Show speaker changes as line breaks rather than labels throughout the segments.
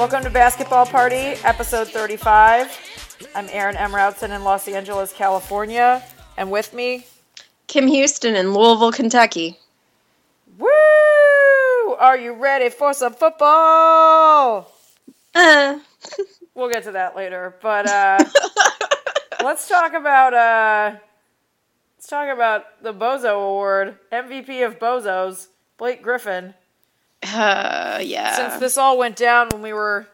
Welcome to Basketball Party, episode 35. I'm Aaron M. Routson in Los Angeles, California. And with me,
Kim Houston in Louisville, Kentucky.
woo! Are you ready for some football?
Uh,
We'll get to that later. But uh, let's talk about uh, let's talk about the Bozo Award, MVP of Bozos, Blake Griffin.
Uh, yeah.
Since this all went down when we were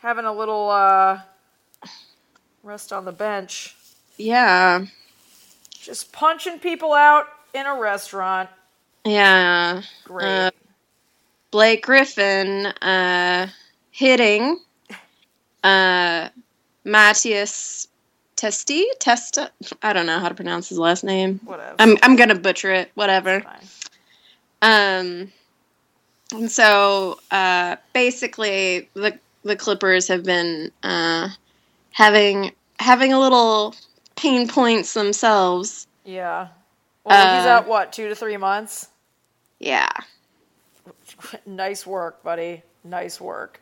having a little uh, rest on the bench,
yeah.
just punching people out in a restaurant.
Yeah.
Great.
Uh, Blake Griffin uh, hitting uh, Matthias Testi? Testa? I don't know how to pronounce his last name.
Whatever.
I'm, I'm going to butcher it. Whatever. Um, and so uh, basically, the the Clippers have been uh, having having a little pain points themselves.
Yeah. Well, he's
Uh,
out what two to three months.
Yeah,
nice work, buddy. Nice work.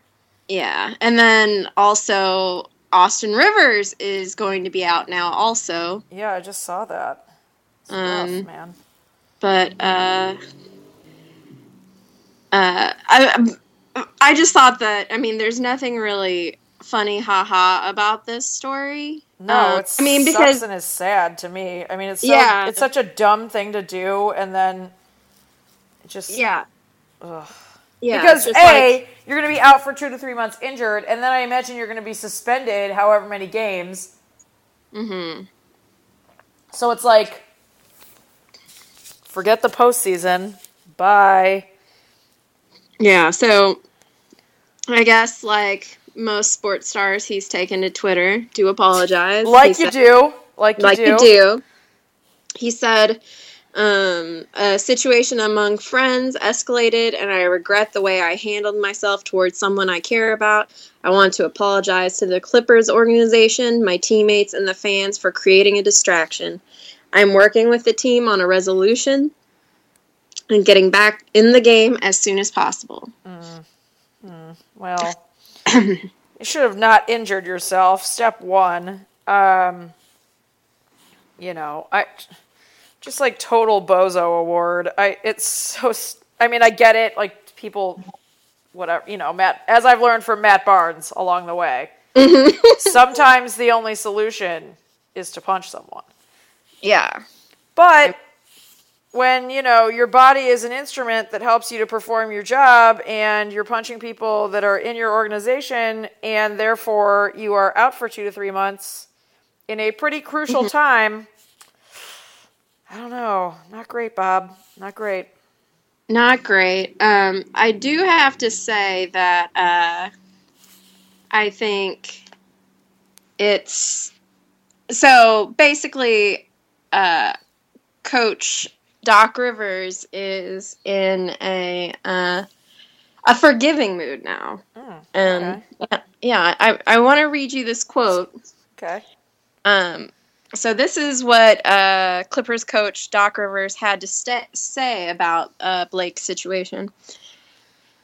yeah, and then also Austin Rivers is going to be out now, also.
Yeah, I just saw that. It's
Um,
rough, man.
But uh, uh, I I just thought that I mean, there's nothing really funny, haha, about this story.
No, it's
I mean because
and is sad to me. I mean, it's so,
Yeah.
it's such a dumb thing to do, and then it just
yeah,
Ugh.
yeah,
because a
like-
you're going to be out for two to three months injured, and then I imagine you're going to be suspended however many games.
Mhm.
So it's like, forget the postseason. Bye.
Yeah, so I guess like most sports stars, he's taken to Twitter to apologize.
Like
He
you
said-
do. Like you
like
do.
you do. He said, um, "A situation among friends escalated, and I regret the way I handled myself towards someone I care about. I want to apologize to the Clippers organization, my teammates, and the fans for creating a distraction. I'm working with the team on a resolution." And getting back in the game as soon as possible. Mm. Mm.
Well, you should have not injured yourself. Step one. Um, you know, I just like total bozo award. I it's so. I mean, I get it. Like people, whatever. You know, Matt. As I've learned from Matt Barnes along the way, mm-hmm. sometimes the only solution is to punch someone.
Yeah.
But when, you know, your body is an instrument that helps you to perform your job and you're punching people that are in your organization and therefore you are out for 2 to 3 months in a pretty crucial time, I don't know, not great, Bob. Not great.
Not great. Um, I do have to say that uh, I think it's so basically, uh, Coach Doc Rivers is in a uh, a forgiving mood now, and
okay.
yeah, I I want to read you this quote.
Okay.
Um, so this is what uh, Clippers coach Doc Rivers had to sta say about uh, Blake's situation.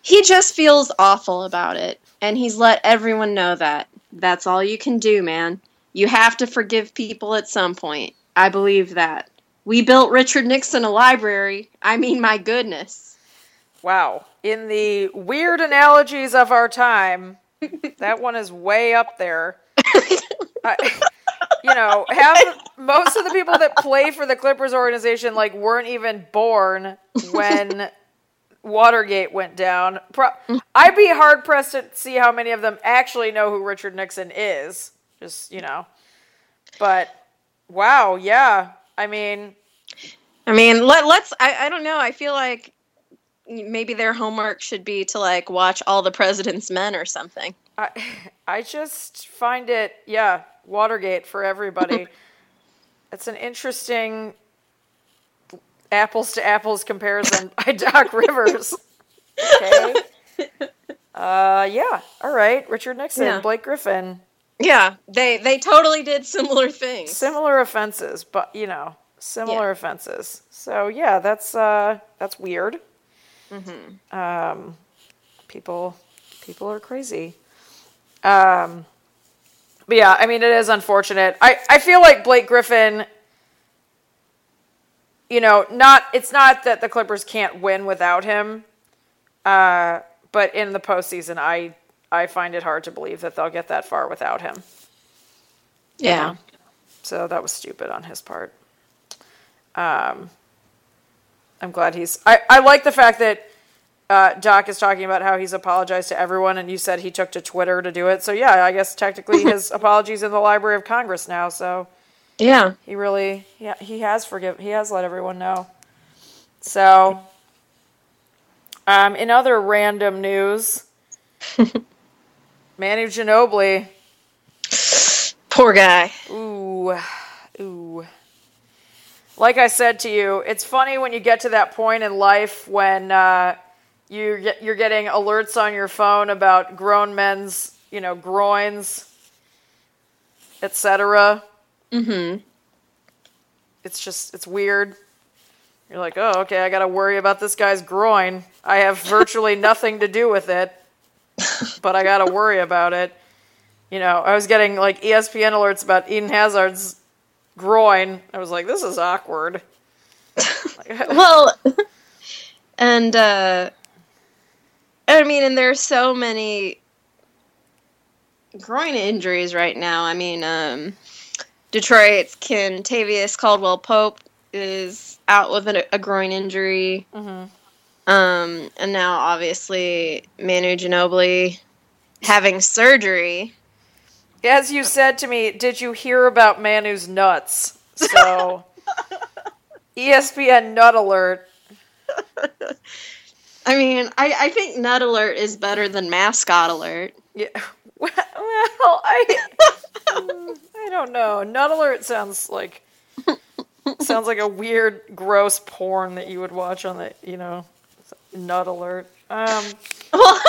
He just feels awful about it, and he's let everyone know that. That's all you can do, man. You have to forgive people at some point. I believe that. We built Richard Nixon a library. I mean, my goodness.
Wow. In the weird analogies of our time, that one is way up there. I, you know, have most of the people that play for the Clippers organization like weren't even born when Watergate went down. Pro- I'd be hard pressed to see how many of them actually know who Richard Nixon is. Just you know, but wow, yeah. I mean,
I mean, let, let's. I, I don't know. I feel like maybe their homework should be to like watch all the President's Men or something.
I I just find it yeah Watergate for everybody. it's an interesting apples to apples comparison by Doc Rivers. Okay. Uh yeah. All right. Richard Nixon,
Yeah.
Blake Griffin.
Yeah, they they totally did similar things.
Similar offenses, but you know, Similar
Yeah.
offenses. So yeah, that's uh that's weird.
Mm-hmm.
Um people people are crazy. Um but yeah, I mean it is unfortunate. I I feel like Blake Griffin you know, not it's not that the Clippers can't win without him. Uh but in the postseason I I find it hard to believe that they'll get that far without him.
Yeah.
So that was stupid on his part. Um, I'm glad he's. I, I like the fact that uh, Doc is talking about how he's apologized to everyone, and you said he took to Twitter to do it. So yeah, I guess technically his apologies in the Library of Congress now. So
Yeah.
he really, yeah, he has forgive. He has let everyone know. So, um, in other random news, Manu Ginobili.
Poor guy.
Ooh, ooh. Like I said to you, it's funny when you get to that point in life when uh, you get, you're getting alerts on your phone about grown men's, you know, groins, etc.
Mm-hmm.
It's just it's weird. You're like, oh, okay, I got to worry about this guy's groin. I have virtually nothing to do with it, but I got to worry about it. You know, I was getting like ESPN alerts about Eden Hazard's groin. I was like, this is awkward.
Well, and uh, I mean, and there's so many groin injuries right now. I mean, um, Detroit's Kentavious Caldwell Pope is out with a, a groin injury.
Mhm.
Um, and now obviously Manu Ginobili having surgery.
As you said to me, did you hear about Manu's nuts? So, ESPN nut alert.
I mean, I, I think Nut Alert is better than Mascot Alert.
Yeah. Well, I I don't know. Nut alert sounds like sounds like a weird, gross porn that you would watch on the you know nut alert. Um,
Well,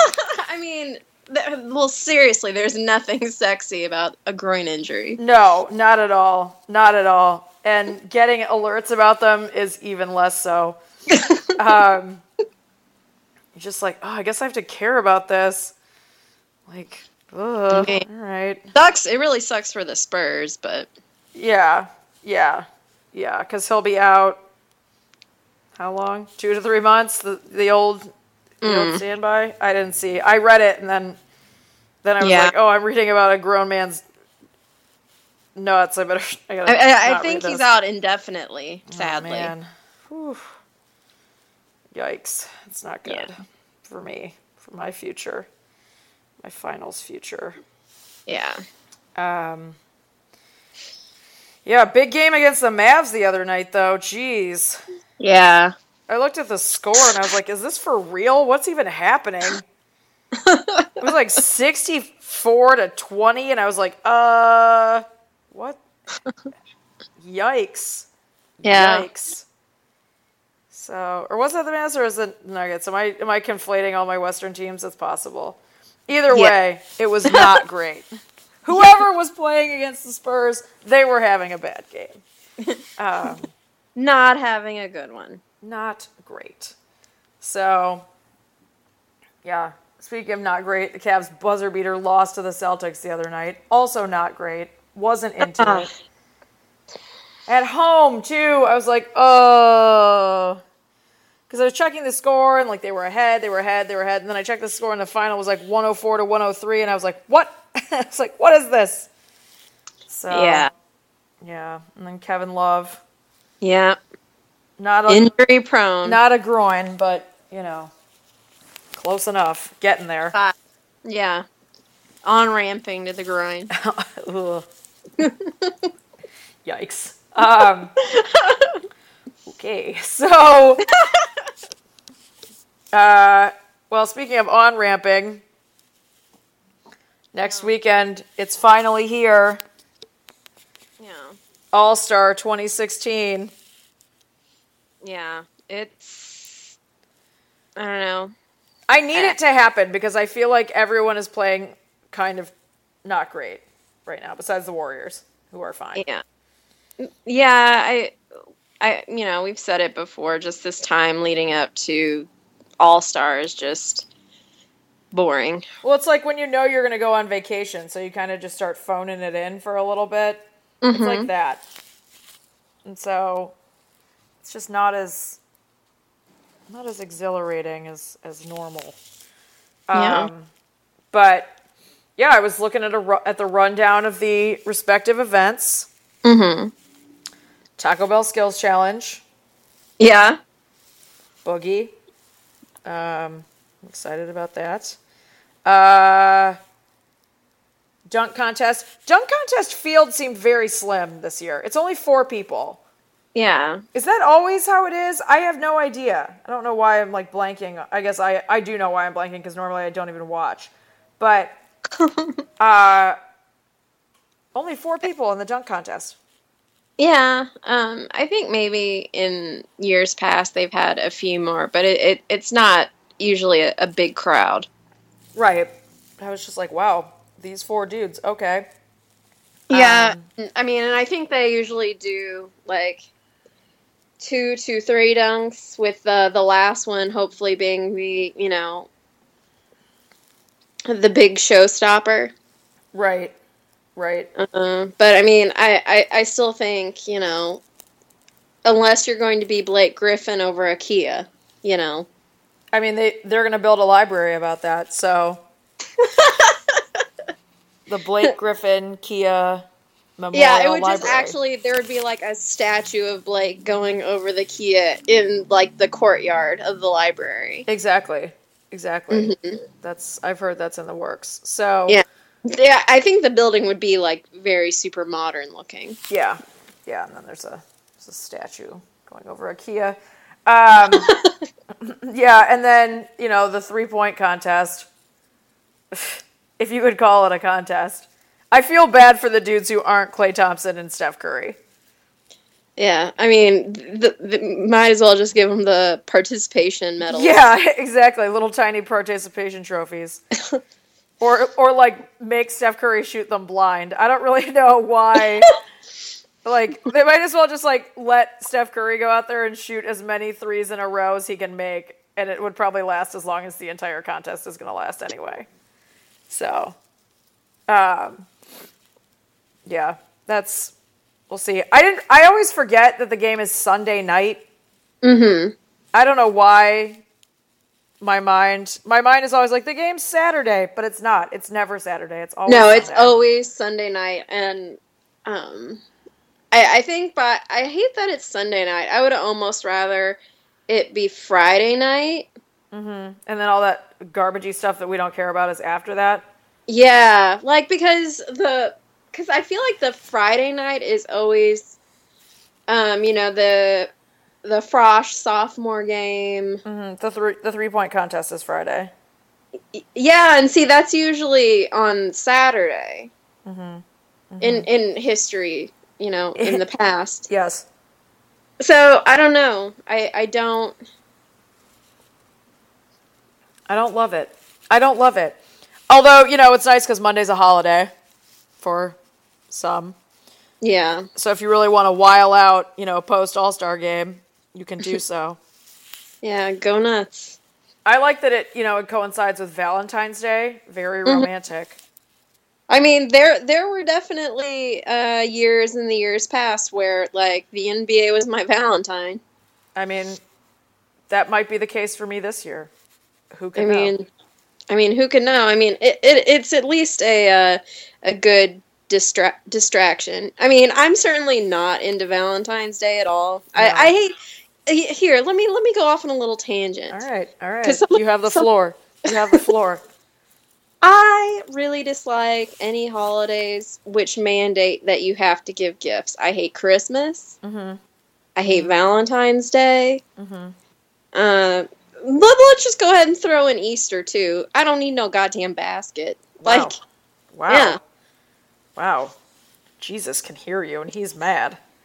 I mean, th- well, seriously, there's nothing sexy about a groin injury.
no, not at all, not at all. And getting alerts about them is even less so. Um, you're just like, oh, I guess I have to care about this. Like, ugh,
Okay.
all right.
Sucks. It really sucks for the Spurs, but
Yeah, yeah, yeah. Because he'll be out. How long? Two to three months. The the old, the old standby. I didn't see. I read it and then, then I was
Yeah.
like, oh, I'm reading about a grown man's nuts. I better. I gotta.
I, I, I think he's out indefinitely.
Oh,
Sadly,
man. Whew. Yikes! It's not good
Yeah.
for me, for my future, my finals future.
yeah.
Um, yeah, big game against the Mavs the other night, though. Jeez.
Yeah.
I looked at the score and I was like, is this for real? What's even happening? it was like 64 to 20, and I was like, uh, what? Yikes.
Yeah.
Yikes. So, or was that the Mavs or is it Nuggets? Am I am I conflating all my Western teams? It's possible. Either
Yeah.
way, it was not great. Whoever was playing against the Spurs, they were having a bad game. Um,
Not having a good one.
not great. So, yeah. Speaking of not great, the Cavs buzzer beater lost to the Celtics the other night. Also not great. Wasn't into it. At home too, I was like, oh, because I was checking the score and like they were ahead, they were ahead, they were ahead, and then I checked the score and the final was like 104 to 103, and I was like, what? I was like, what is this? So
yeah.
yeah, and then Kevin Love,
Yeah.
not a
Injury prone.
not a groin, but you know, close enough, getting there.
Five. Yeah. On ramping to the groin.
Yikes. Um, okay, so, uh, well, speaking of on ramping, next weekend it's finally here. All Star 2016.
Yeah. It's. I don't know.
I need it to happen because I feel like everyone is playing kind of not great right now, besides the Warriors, who are fine.
Yeah. Yeah, I I you know we've said it before. Just this time leading up to All Star is just boring.
Well, it's like when you know you're going to go on vacation, so you kind of just start phoning it in for a little bit. It's like that. And so it's just not as not as exhilarating as as normal.
Yeah.
Um, but yeah, I was looking at a at the rundown of the respective events.
Mm-hmm.
Taco Bell Skills Challenge,
Yeah.
Boogie. Um, I'm excited about that. Uh, dunk contest. Dunk contest field seemed very slim this year. It's only four people.
Yeah.
Is that always how it is? I have no idea. I don't know why I'm like blanking. I guess I I do know why I'm blanking because normally I don't even watch. But uh, only four people in the dunk contest.
Yeah, um, I think maybe in years past they've had a few more, but it, it it's not usually a, a big crowd.
Right. I was just like, wow, these four dudes. Okay.
Yeah,
Um,
I mean, and I think they usually do like two to three dunks, with the the last one hopefully being the you know the big showstopper.
Right. Right.
Uh, but I mean, I, I I still think you know, unless you're going to be Blake Griffin over a Kia, you know.
I mean, they they're gonna build a library about that. So the Blake Griffin Kia Memorial
Yeah, it would just actually there would be like a statue of Blake going over the Kia in like the courtyard of the library.
exactly, exactly. That's I've heard that's in the works. So
Yeah. Yeah, I think the building would be like very super modern looking.
yeah, yeah. And then there's a there's a statue going over a Kia. Um, yeah, and then you know the three point contest, if you could call it a contest. I feel bad for the dudes who aren't Klay Thompson and Steph Curry.
Yeah, I mean, the, the, might as well just give them the participation medal.
Yeah, exactly. Little tiny participation trophies. or or like make Steph Curry shoot them blind. I don't really know why. like they might as well just like let Steph Curry go out there and shoot as many threes in a row as he can make, and it would probably last as long as the entire contest is going to last anyway. So, um, yeah, that's we'll see. I didn't. I always forget that the game is Sunday night.
Mm-hmm.
I don't know why my mind my mind is always like the game's Saturday, but it's not. It's never Saturday. It's always
No, it's
Sunday.
always Sunday night, and um, I, I think, but I hate that it's Sunday night. I would almost rather it be Friday night.
And then all that garbagey stuff that we don't care about is after that.
Yeah, like because the because I feel like the Friday night is always, um, you know the the Frosh sophomore game.
Mhm. The three the three point contest is Friday.
Yeah, and see that's usually on Saturday.
Mm-hmm.
In in history, you know, in the past.
Yes.
So I don't know. I I don't.
I don't love it. I don't love it. Although you know it's nice because Monday's a holiday for some.
Yeah.
So if you really want to while out, you know, post All Star game, you can do so.
Yeah, go nuts.
I like that it, you know, it coincides with Valentine's Day. Very romantic.
I mean, there there were definitely uh, years in the years past where like the NBA was my Valentine.
I mean, that might be the case for me this year. Who can I
mean,
know?
I mean, who can know? I mean, it, it it's at least a uh, a good distra- distraction. I mean, I'm certainly not into Valentine's Day at all.
No.
I, I hate. Here, let me let me go off on a little tangent.
All right, all right.
some-
you have the
some-
floor. You have the floor.
I really dislike any holidays which mandate that you have to give gifts. I hate Christmas.
hmm
I hate Valentine's Day.
Mhm.
Uh, let, let's just go ahead and throw in Easter too. I don't need no goddamn basket.
Wow.
Like,
Wow.
yeah.
Wow. Jesus can hear you, and he's mad.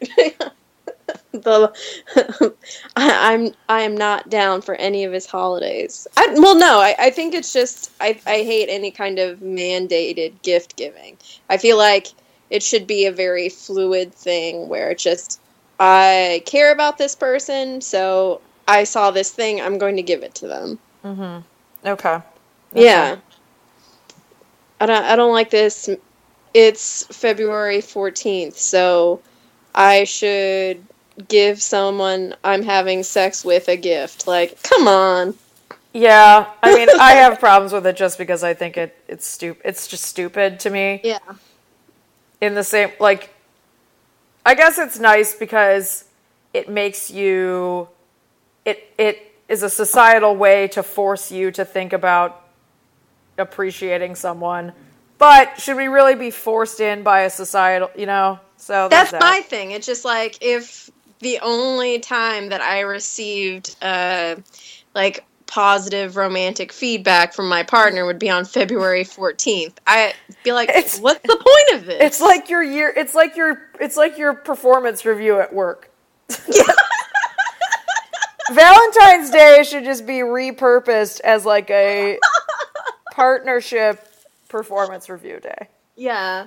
the I, I'm I am not down for any of his holidays. I, well, no, I, I think it's just I, I hate any kind of mandated gift giving. I feel like it should be a very fluid thing where it's just I care about this person, so I saw this thing, I'm going to give it to them. Mm-hmm.
Okay.
Yeah. I don't I don't like this. It's February 14th, so I should give someone I'm having sex with a gift. Like, come on.
Yeah, I mean, I have problems with it just because I think it it's stupid. It's just stupid to me.
Yeah.
In the same like, I guess it's nice because it makes you. It it is a societal way to force you to think about appreciating someone. But should we really be forced in by a societal? You know, so there's
That's my thing. It's just like if the only time that I received uh like positive romantic feedback from my partner would be on February 14th. I'd be like,
It's-
what's the point of this?
It's like your year. It's like your. It's like your performance review at work. Valentine's Day should just be repurposed as like a partnership performance review day.
yeah.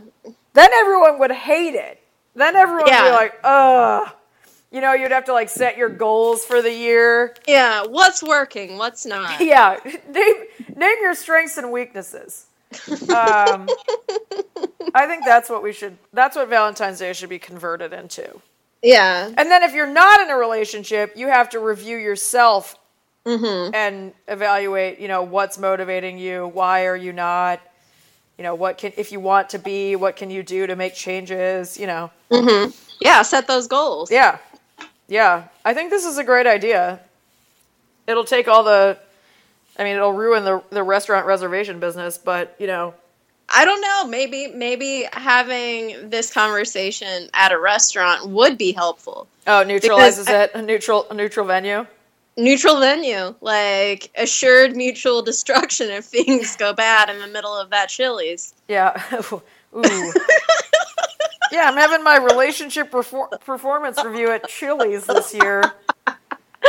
Then everyone would hate it. Then everyone would be like, ugh. You know, you'd have to like set your goals for the year.
Yeah, what's working, what's not.
Yeah, name name your strengths and weaknesses. Um, I think that's what we should. That's what Valentine's Day should be converted into.
Yeah.
And then if you're not in a relationship, you have to review yourself mm-hmm. and evaluate, you know, what's motivating you, why are you not, you know, what can if you want to be, what can you do to make changes, you know. Mm-hmm.
Yeah, set those goals.
Yeah. Yeah. I think this is a great idea. It'll take all the I mean, it'll ruin the the restaurant reservation business, but, you know,
I don't know, maybe maybe having this conversation at a restaurant would be helpful.
oh, neutralizes
I-
it, a neutral a neutral venue.
Neutral venue, like assured mutual destruction if things go bad in the middle of that Chili's.
Yeah. Ooh. yeah, I'm having my relationship perfor- performance review at Chili's this year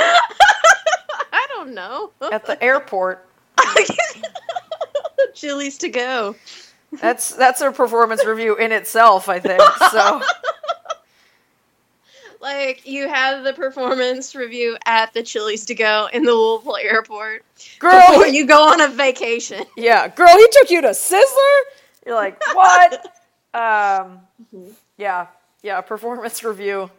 I don't know.
at the airport.
Chili's to go.
That's that's a performance review in itself, I think. So
Like you have the performance review at the Chili's to go in the Louisville airport
girl,
you go on a vacation.
yeah, girl, he took you to Sizzler? You're like, "What?" Um yeah. Yeah, performance review.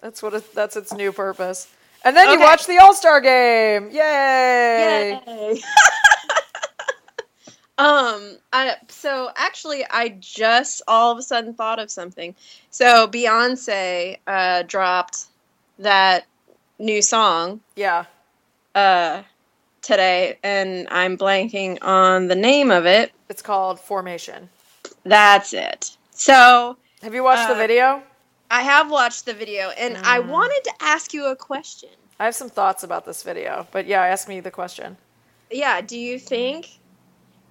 That's what it, that's its new purpose. And then you watch the All-Star game. Yay!
Yay. um, I so actually I just all of a sudden thought of something. So Beyonce uh dropped that new song
Yeah.
uh today and I'm blanking on the name of it.
It's called Formation.
That's it. So
Have you watched the
Uh,
video?
I have watched the video and I
Mm.
wanted to ask you a question.
I have some thoughts about this video, but yeah, ask me the question.
Yeah, do you think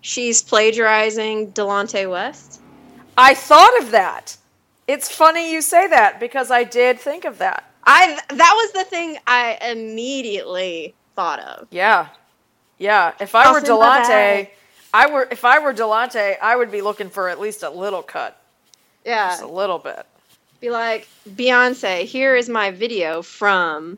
she's plagiarizing Delonte West?
I thought of that. It's funny you say that because I did think of that.
I that was the thing I immediately thought of.
Yeah. Yeah. If I were Delonte. I were if I were Delonte, I would be looking for at least a little cut. Yeah, just a little bit.
be like Beyonce. Here is my video from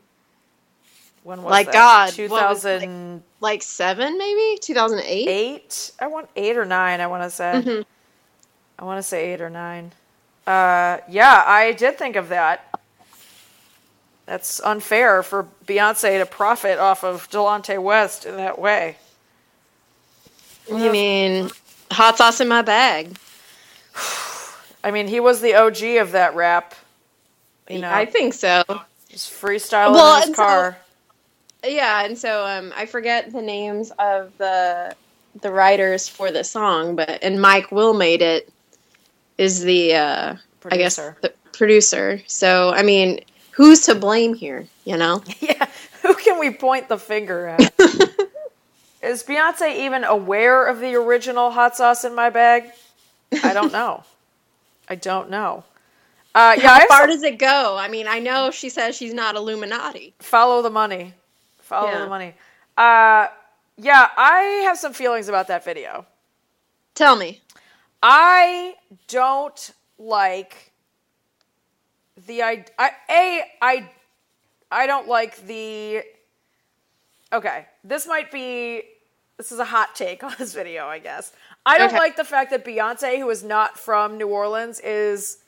When was
Like
that?
God,
Two thousand
like seven, maybe two thousand eight.
eight? I want eight or nine, I wanna say.
Mhm.
I wanna say eight or nine. Uh yeah, I did think of that. That's unfair for Beyonce to profit off of Delonte West in that way.
You mean hot sauce in my bag?
I mean, he was the OG of that rap. You know,
I think so.
just freestyling
Well,
in his car.
Yeah, and so um, I forget the names of the the writers for the song, but and Mike WiLL Made-It is the uh, I guess
Producer.
the producer. So I mean, who's to blame here? You know?
yeah, who can we point the finger at? Is Beyonce even aware of the original hot sauce in my bag? I don't know. I don't know. Uh, yeah,
How far does it go? I mean, I know she says she's not Illuminati.
follow the money. Follow
Yeah.
the money. Uh, yeah, I have some feelings about that video.
Tell me.
I don't like the I, I a I I don't like the. Okay, this might be this is a hot take on this video, I guess. I don't
Okay.
like the fact that Beyonce, who is not from New Orleans, is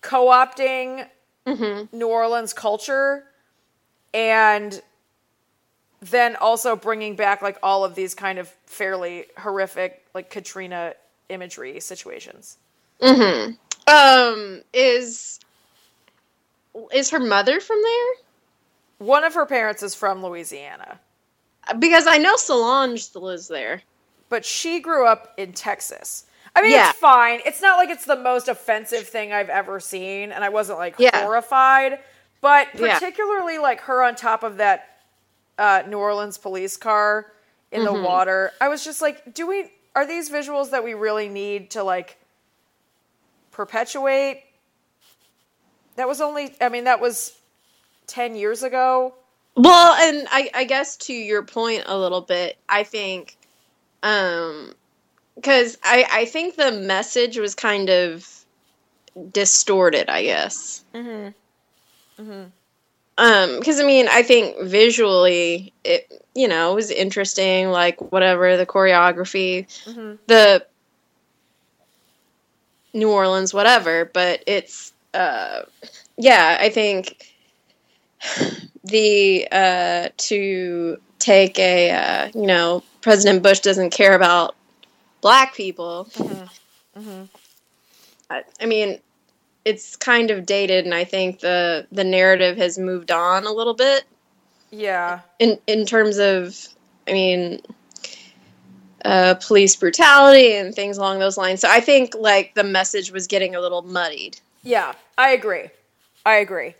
co-opting New Orleans culture and then also bringing back like all of these kind of fairly horrific like Katrina imagery situations.
Um, is is her mother from there?
One of her parents is from Louisiana,
Because I know Solange lives there.
but she grew up in Texas. I mean,
Yeah.
it's fine. It's not like it's the most offensive thing I've ever seen, and I wasn't like
Yeah.
horrified. But
Yeah.
particularly like her on top of that uh, New Orleans police car in
Mm-hmm.
the water, I was just like, do we are these visuals that we really need to like perpetuate? That was only, I mean, that was ten years ago.
Well, and I, I guess to your point a little bit, I think, um, because I, I think the message was kind of distorted. I guess. Mm-hmm. Mm-hmm. Um, because I mean, I think visually, it you know was interesting. Like whatever the choreography, the New Orleans, whatever. But it's, uh, yeah, I think the uh, to take a uh, you know President Bush doesn't care about black people. I, I mean, it's kind of dated, and I think the the narrative has moved on a little bit
Yeah,
in in terms of, I mean. Uh, police brutality and things along those lines. So I think like the message was getting a little muddied.
Yeah, I agree. I agree.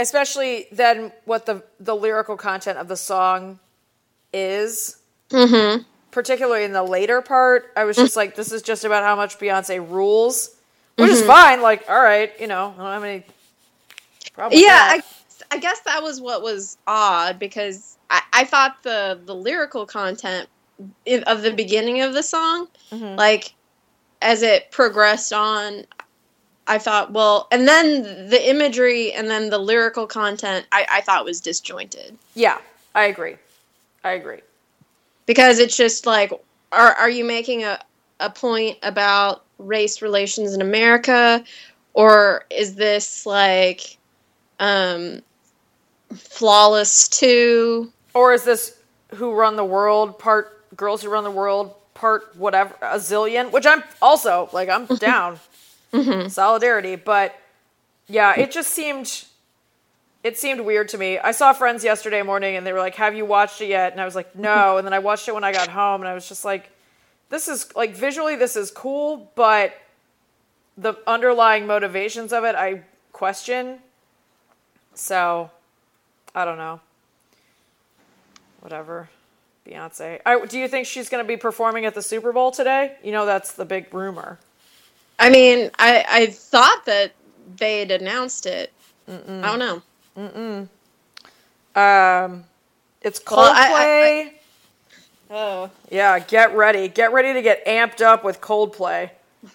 Especially then what the the lyrical content of the song is.
Mm-hmm.
Particularly in the later part, I was just like, this is just about how much Beyonce rules, which is fine. Like, all right, you know, I don't have any problem.
yeah. I, I guess that was what was odd because I, I thought the the lyrical content of the beginning of the song
Mm-hmm.
like as it progressed on i thought well and then the imagery and then the lyrical content i, I thought was disjointed
yeah, I agree. I agree.
because it's just like are, are you making a, a point about race relations in america or is this like um flawless 2
Or is this Who Run the World part Girls Who Run the World part whatever a zillion, which I'm also like I'm mm-hmm. down. Mm-hmm. Solidarity, but yeah, it just seemed it seemed weird to me. I saw friends yesterday morning and they were like, "Have you watched it yet?" And I was like, "No." Mm-hmm. And then I watched it when I got home and I was just like, "This is like visually this is cool, but the underlying motivations of it I question." So, I don't know. Whatever. Beyonce. I, do you think she's going to be performing at the Super Bowl today? You know that's the big rumor.
I mean, I I thought that they had announced it. I don't know.
Um, it's Coldplay.
Well, I-
oh, yeah. Get ready. Get ready to get amped up with Coldplay.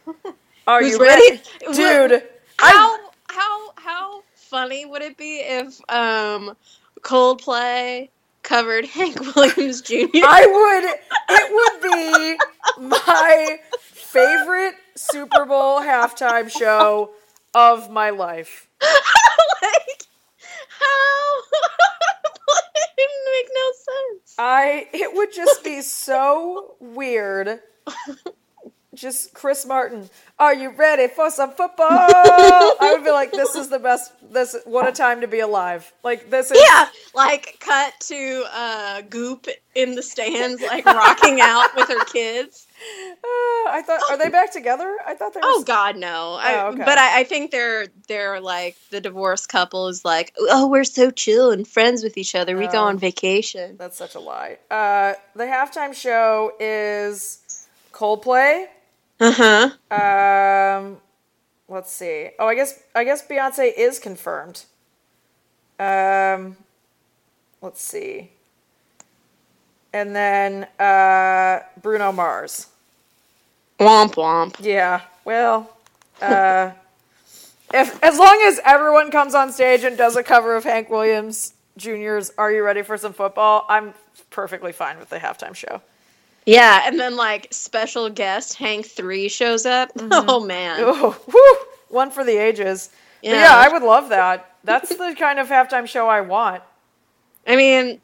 Are
Who's
you ready,
ready?
Dude?
How how how funny would it be if um Coldplay covered Hank Williams Jr.
I would. It would be my favorite Super Bowl halftime show of my life.
like how didn't make no sense.
I it would just be so weird. Just Chris Martin, are you ready for some football? I would be like, this is the best. This what a time to be alive. Like this is
Yeah, like cut to uh Goop in the stands, like rocking out with her kids.
Uh, I thought, are they back together? I thought they were.
Oh God, no! I,
Oh, okay.
But I, I think they're they're like the divorced couple is like, oh, we're so chill and friends with each other. We go
Oh.
on vacation.
That's such a lie. Uh, the halftime show is Coldplay.
Uh huh.
Um, let's see. Oh, I guess I guess Beyonce is confirmed. Um, let's see. And then uh, Bruno Mars.
Womp womp.
Yeah. Well, uh, if as long as everyone comes on stage and does a cover of Hank Williams Jr.'s "Are You Ready for Some Football," I'm perfectly fine with the halftime show.
Yeah, and then like special guest Hank Three shows up. Oh man.
Oh, whew, one for the ages.
Yeah.
yeah, I would love that. That's the kind of halftime show I want.
I mean,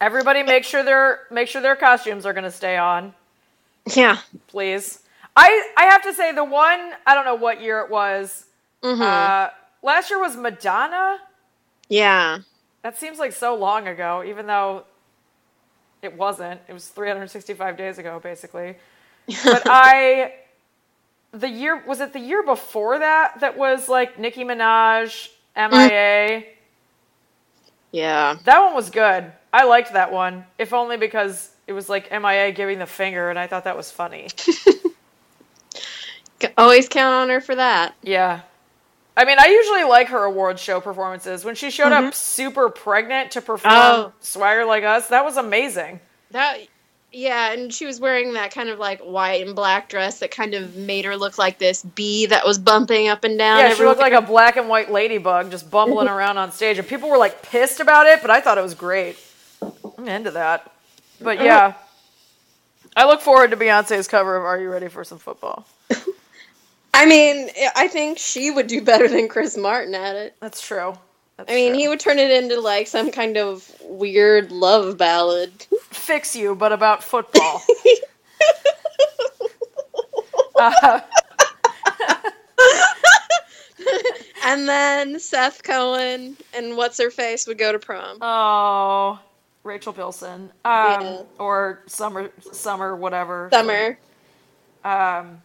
Everybody, make sure their make sure their costumes are going to stay on,
yeah.
please. I I have to say the one I don't know what year it was.
hmm
Uh, last year was Madonna.
yeah.
That seems like so long ago, even though it wasn't. It was 365 days ago, basically. But I, the year was it the year before that that was like Nicki Minaj, MIA.
Yeah.
That one was good. I liked that one, if only because it was like MIA giving the finger, and I thought that was funny.
Always count on her for that.
Yeah. I mean, I usually like her award show performances. When she showed up mm-hmm. super pregnant to perform
Oh.
Swagger Like Us, that was amazing.
That yeah, and she was wearing that kind of like white and black dress that kind of made her look like this bee that was bumping up and down.
Yeah, she looked like a black and white ladybug just bumbling around on stage, and people were like pissed about it, but I thought it was great. I'm into that. But yeah, I look forward to Beyonce's cover of "Are You Ready for Some Football."
I mean, I think she would do better than Chris Martin at it.
That's true. That's
I mean,
true.
he would turn it into like some kind of weird love ballad.
fix you, but about football. uh,
and then Seth Cohen and what's her face would go to prom.
oh, Rachel Bilson, um,
Yeah.
or Summer, Summer, whatever.
Summer.
um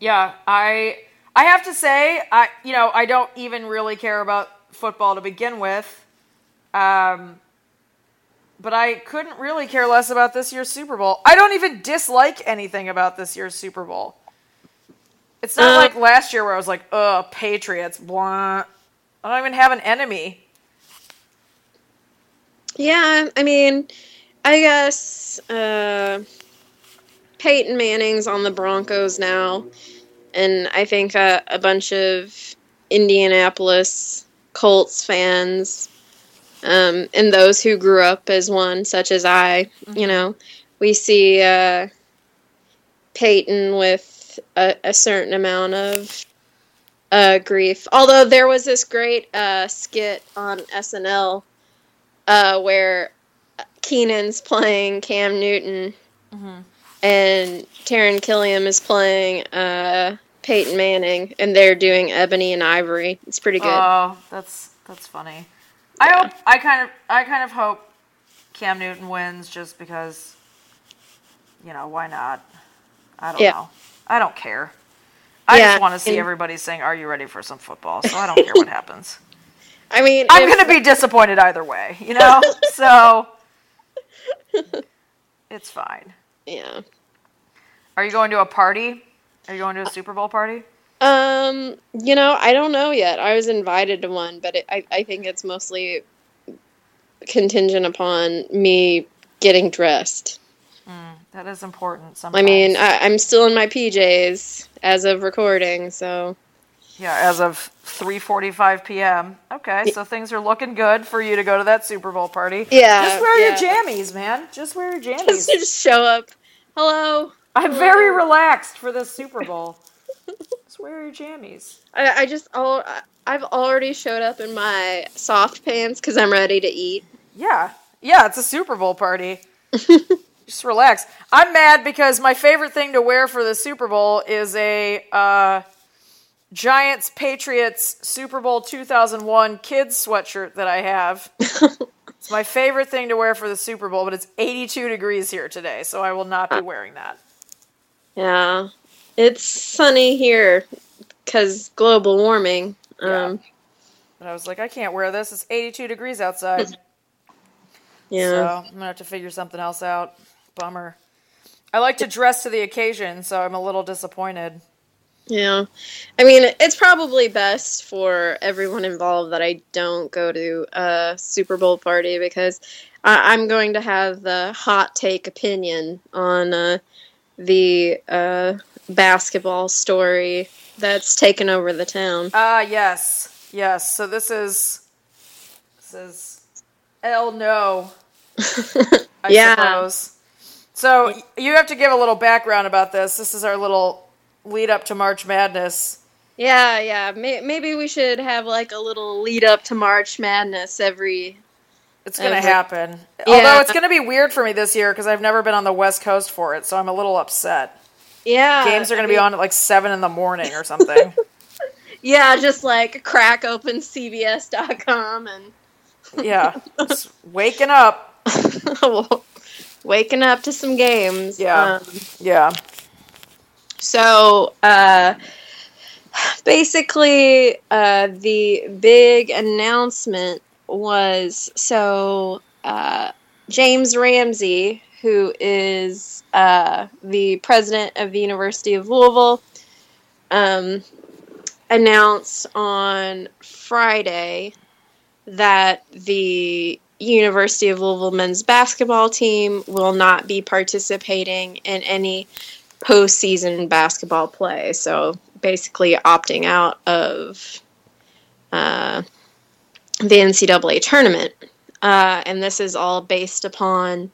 yeah i i have to say i you know i don't even really care about football to begin with um but i couldn't really care less about this year's super bowl i don't even dislike anything about this year's super bowl it's not
Uh,
like last year where i was like ugh patriots blah i don't even have an enemy
Yeah, I mean, I guess uh, Peyton Manning's on the Broncos now, and I think uh, a bunch of Indianapolis Colts fans, um, and those who grew up as one, such as I, you know, we see uh, Peyton with a, a certain amount of uh, grief. Although there was this great uh, skit on SNL uh, where Kenan's playing Cam Newton and Taran Killam is playing uh, Peyton Manning, and they're doing Ebony and Ivory. It's pretty good.
Oh, that's that's funny. I hope I kind of I kind of hope Cam Newton wins just because you know, why not? I don't
Yeah.
know. I don't care. I
Yeah,
just want to see
and-
everybody saying, "Are you ready for some football?" So I don't care what happens.
I mean,
I'm
if-
going to be disappointed either way, you know? so it's fine.
yeah.
Are you going to a party? Are you going to a Super Bowl party?
Um, you know, I don't know yet. I was invited to one, but it, I I think it's mostly contingent upon me getting dressed.
That is important
I mean, I, I'm still in my PJs as of recording, so
Yeah, as of 3:45 p.m. Okay, so things are looking good for you to go to that Super Bowl party.
Yeah,
Just wear
yeah.
your jammies, man. Just wear your jammies.
just, just show up. Hello.
I'm very relaxed for this Super Bowl. Just wear your jammies.
I, I just all I've already showed up in my soft pants because I'm ready to eat.
Yeah. Yeah, it's a Super Bowl party. Just relax. I'm mad because my favorite thing to wear for the Super Bowl is a uh, Giants Patriots Super Bowl 2001 kids sweatshirt that I have. it's my favorite thing to wear for the Super Bowl, but it's 82 degrees here today, so I will not be wearing that.
Yeah, it's sunny here because global warming. Um,
But I was like, I can't wear this. It's 82 degrees outside.
yeah.
So I'm gonna have to figure something else out. Bummer. I like to dress to the occasion, so I'm a little disappointed.
Yeah. I mean, it's probably best for everyone involved that I don't go to a Super Bowl party because I- I'm going to have the hot take opinion on uh, the uh, basketball story that's taken over the town.
Ah, yes, yes. So this is this is El No, I
Yeah.
suppose. So you have to give a little background about this. This is our little lead up to March Madness.
Yeah, yeah. May- maybe we should have like a little lead up to March Madness every.
It's gonna
Every-
happen.
Yeah.
Although it's gonna be weird for me this year because I've never been on the West Coast for it, so I'm a little upset.
Yeah,
Games are gonna be
mean,
on at like seven in the morning or something.
Yeah, just like crack open CBS.com and
yeah, just waking up.
waking up to some games.
Yeah.
Um,
Yeah.
So, uh, basically, uh, the big announcement was so uh, James Ramsey, who is uh, the president of the University of Louisville, um, announced on Friday that the University of Louisville men's basketball team will not be participating in any postseason basketball play. So basically, opting out of uh, the NCAA tournament. Uh, and this is all based upon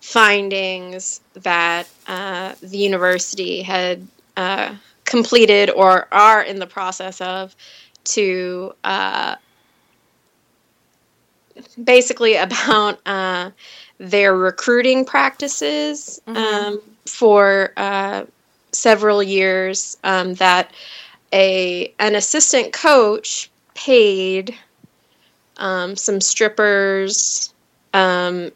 findings that uh, the university had uh, completed or are in the process of to uh, basically about uh, their recruiting practices um, for uh, several years um, that a an assistant coach paid um, some strippers um,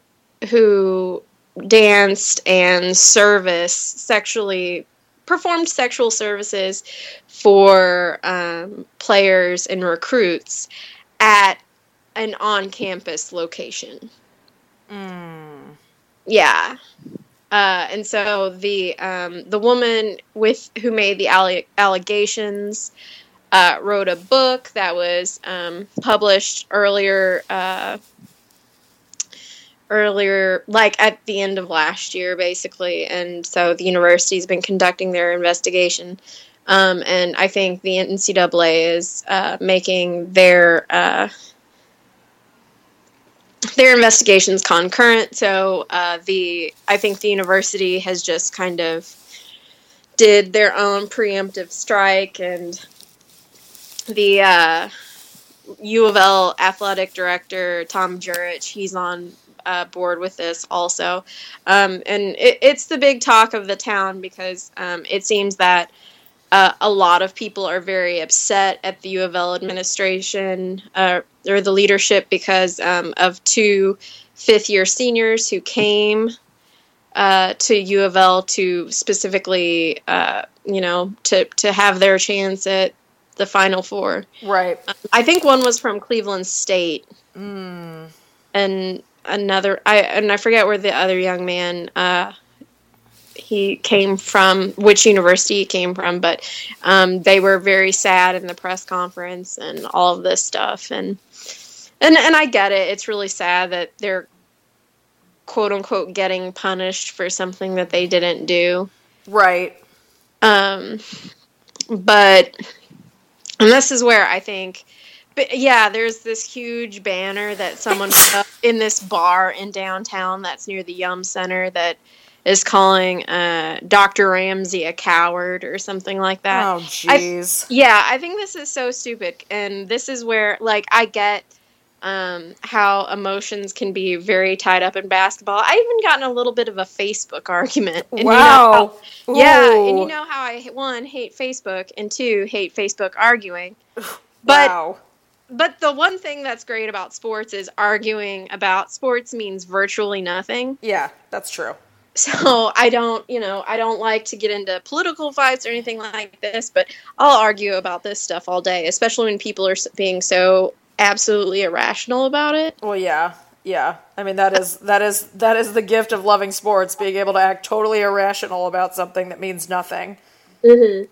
who danced and service sexually performed sexual services for um, players and recruits at an on-campus location.
Mm.
Yeah. Uh, and so the um, the woman with who made the alle- allegations uh, wrote a book that was um, published earlier uh, earlier like at the end of last year basically. And so the university's been conducting their investigation. Um, and I think the NCAA is uh, making their uh, their investigations concurrent. So uh, the I think the university has just kind of did their own preemptive strike, and the uh, U of L athletic director Tom Jurich, he's on uh, board with this also, um, and it, it's the big talk of the town because um, it seems that. Uh, a lot of people are very upset at the U of L administration uh, or the leadership because um, of two fifth year seniors who came uh, to U of L to specifically, uh, you know, to, to have their chance at the Final Four.
Right.
I think one was from Cleveland State,
Mm.
and another I and I forget where the other young man uh, he came from, which university he came from, but um, they were very sad in the press conference and all of this stuff, and and and I get it. It's really sad that they're quote unquote getting punished for something that they didn't do.
Right.
Um, but and this is where I think, but yeah, there's this huge banner that someone put up in this bar in downtown that's near the Yum Center that is calling uh, Dr. Ramsey a coward or something like that.
Oh, jeez.
Yeah, I think this is so stupid, and this is where like I get um, how emotions can be very tied up in basketball. I even gotten a little bit of a Facebook argument. and you know how-
Wow.
yeah, and you know how I one hate Facebook and two hate Facebook arguing. But
wow.
but the one thing that's great about sports is arguing about sports means virtually nothing.
Yeah, that's true.
So I don't, you know, I don't like to get into political fights or anything like this, but I'll argue about this stuff all day, especially when people are being so absolutely irrational about it.
Well, yeah, yeah. I mean, that is that is that is the gift of loving sports, being able to act totally irrational about something that means nothing.
Mm-hmm.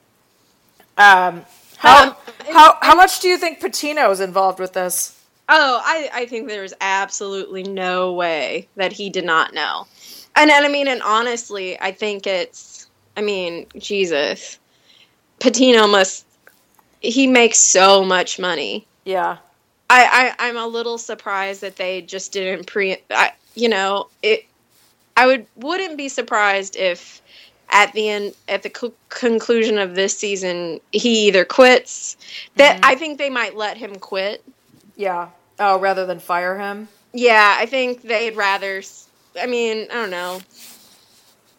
Um, how
Um,
how how much do you think Pitino's involved with this?
Oh, I, I think there's absolutely no way that he did not know. And, and I mean, and honestly, I think it's, I mean, Jesus. Pitino must, he makes so much money.
Yeah.
I, I I'm a little surprised that they just didn't pre. I, you know, it. I would wouldn't be surprised if at the end at the co- conclusion of this season he either quits. That mm-hmm. I think they might let him quit.
Yeah. Oh, rather than fire him.
Yeah, I think they'd rather. I mean, I don't know.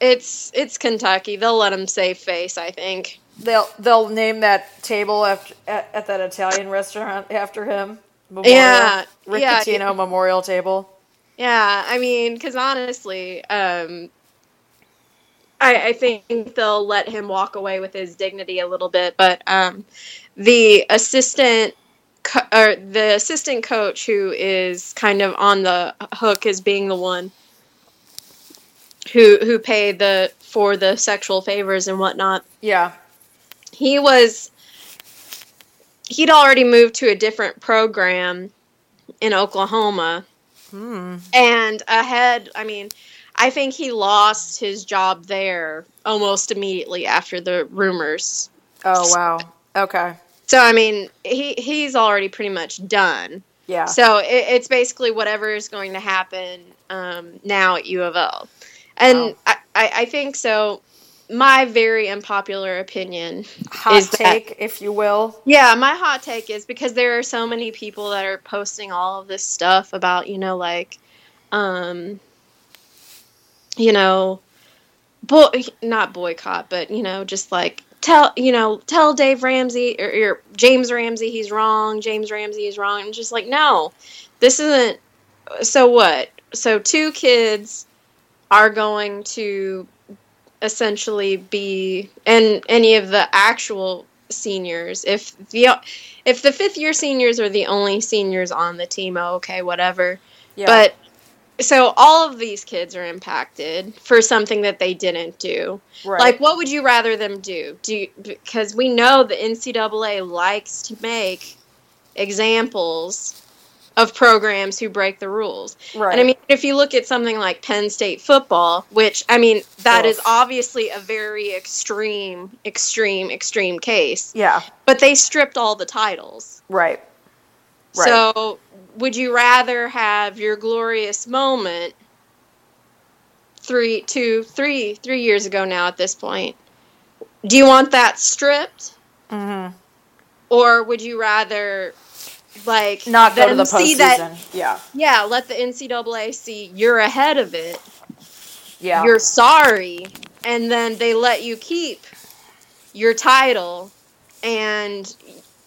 It's it's Kentucky. They'll let him save face. I think.
They'll they'll name that table after at, at that Italian restaurant after him. Memorial,
Yeah,
Rick
yeah.
Memorial Table.
Yeah, I mean, because honestly, um, I, I think they'll let him walk away with his dignity a little bit. But um, the assistant co- or the assistant coach who is kind of on the hook as being the one who who paid the for the sexual favors and whatnot.
Yeah.
He was he'd already moved to a different program in Oklahoma
Hmm.
and ahead i mean i think he lost his job there almost immediately after the rumors
Oh wow. Okay.
so i mean he he's already pretty much done
Yeah.
so it, it's basically whatever is going to happen um, now at u of l and
Wow.
I, I, I think so my very unpopular opinion
Hot
is that-
take, if you will.
Yeah, my hot take is because there are so many people that are posting all of this stuff about, you know, like, um, you know, boy, not boycott, but you know, just like tell, you know, tell Dave Ramsey or, or James Ramsey he's wrong. James Ramsey is wrong. And just like, no, this isn't. So what? So two kids are going to essentially be and any of the actual seniors if the if the fifth year seniors are the only seniors on the team oh, okay whatever
Yeah.
but so all of these kids are impacted for something that they didn't do
right.
like what would you rather them do do you, because we know the ncaa likes to make examples of programs who break the rules
right.
and I mean, if you look at something like Penn State football, which I mean, that is obviously a very extreme, extreme, extreme case,
yeah.
but they stripped all the titles.
Right. Right.
So, would you rather have your glorious moment three, two, three, three years ago now at this point? Do you want that stripped,
Mhm.
or would you rather? Like
Not go to the postseason.
that
yeah.
yeah, let the NCAA see you're ahead of it.
Yeah.
You're sorry, and then they let you keep your title, and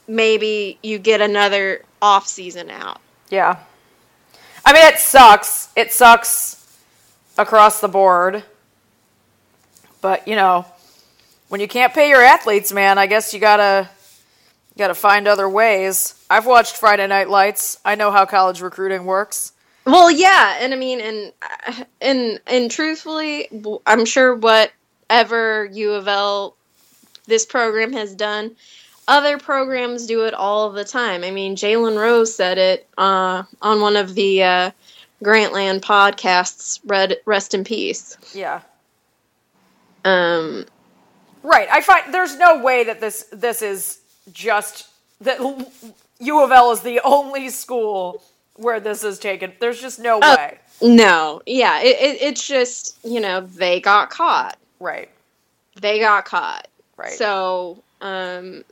maybe you get another off season out.
Yeah. I mean, it sucks. It sucks across the board. But, you know, when you can't pay your athletes, man, I guess you gotta gotta find other ways. I've watched Friday Night Lights. I know how college recruiting works.
Well, yeah, and I mean, and and and truthfully, I'm sure whatever U of L this program has done, other programs do it all the time. I mean, Jalen Rose said it uh, on one of the uh, Grantland podcasts. Red, rest in peace.
Yeah.
Um,
Right. I find there's no way that this this is just that U of L is the only school where this is taken. There's just no
Oh.
way.
no, yeah, it, it, it's just you know they got caught.
Right.
They got caught.
Right.
So, um,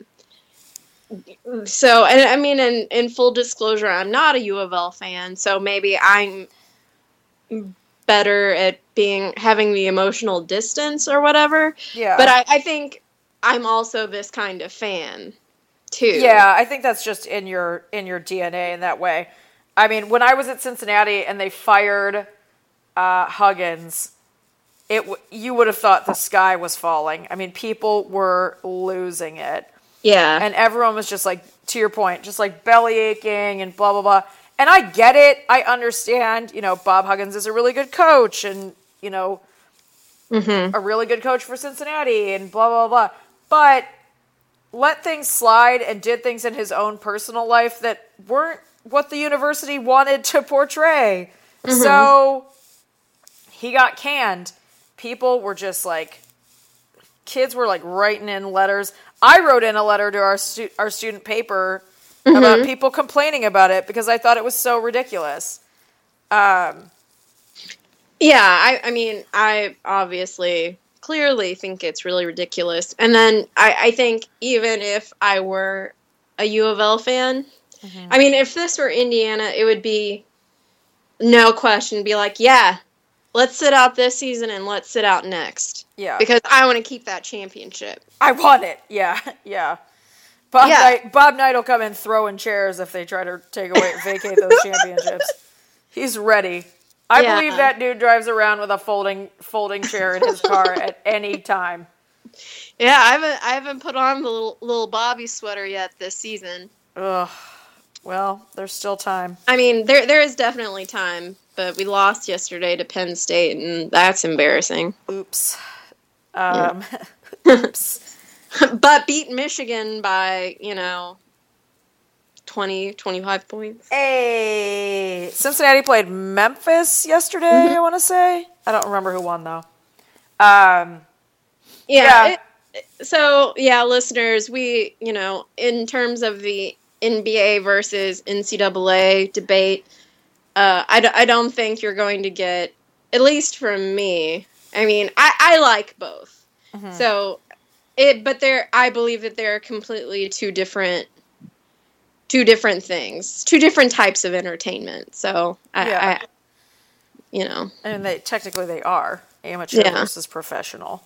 so, and I mean, in, in full disclosure, I'm not a U of L fan, so maybe I'm better at being having the emotional distance or whatever.
yeah.
But I, I think I'm also this kind of fan too.
Yeah, I think that's just in your in your DNA in that way. I mean, when I was at Cincinnati and they fired uh, Huggins, it w- you would have thought the sky was falling. I mean, people were losing it,
yeah,
and everyone was just like, to your point, just like belly aching and blah blah blah. And I get it. I understand. You know, Bob Huggins is a really good coach, and you know,
hmm
a really good coach for Cincinnati and blah blah blah. But let things slide and did things in his own personal life that weren't what the university wanted to portray. So he got canned. People were just like kids were like writing in letters. I wrote in a letter to our stu- our student paper about people complaining about it because I thought it was so ridiculous. Um,
Yeah, I, I mean, I obviously clearly think it's really ridiculous. And then I, I think even if I were a U of L fan, mm-hmm. I mean, if this were Indiana, it would be no question, be like, yeah, let's sit out this season and let's sit out next.
yeah,
Because I want to keep that championship.
I want it. Yeah, yeah. Bob
Yeah.
Knight, Bob Knight will come in throwing chairs if they try to take away vacate those championships. He's ready. I
Yeah.
believe that dude drives around with a folding folding chair in his car at any time.
Yeah, I haven't I haven't put on the little, little Bobby sweater yet this season.
Ugh. Well, there's still time.
I mean, there there is definitely time, but we lost yesterday to Penn State, and that's embarrassing.
Oops. Um, oops.
but beat Michigan by, you know, 20, 25 points.
Hey, Cincinnati played Memphis yesterday. I want to say. I don't remember who won though. Um,
Yeah.
Yeah.
it- so, yeah, listeners, we, you know, in terms of the NBA versus NCAA debate, uh, I, d- I don't think you're going to get, at least from me. I mean, I, I like both.
Mhm.
So, it, but they're, I believe that they're completely two different, two different things, two different types of entertainment. So, I,
Yeah.
I you know,
and they technically they are amateur
Yeah.
versus professional.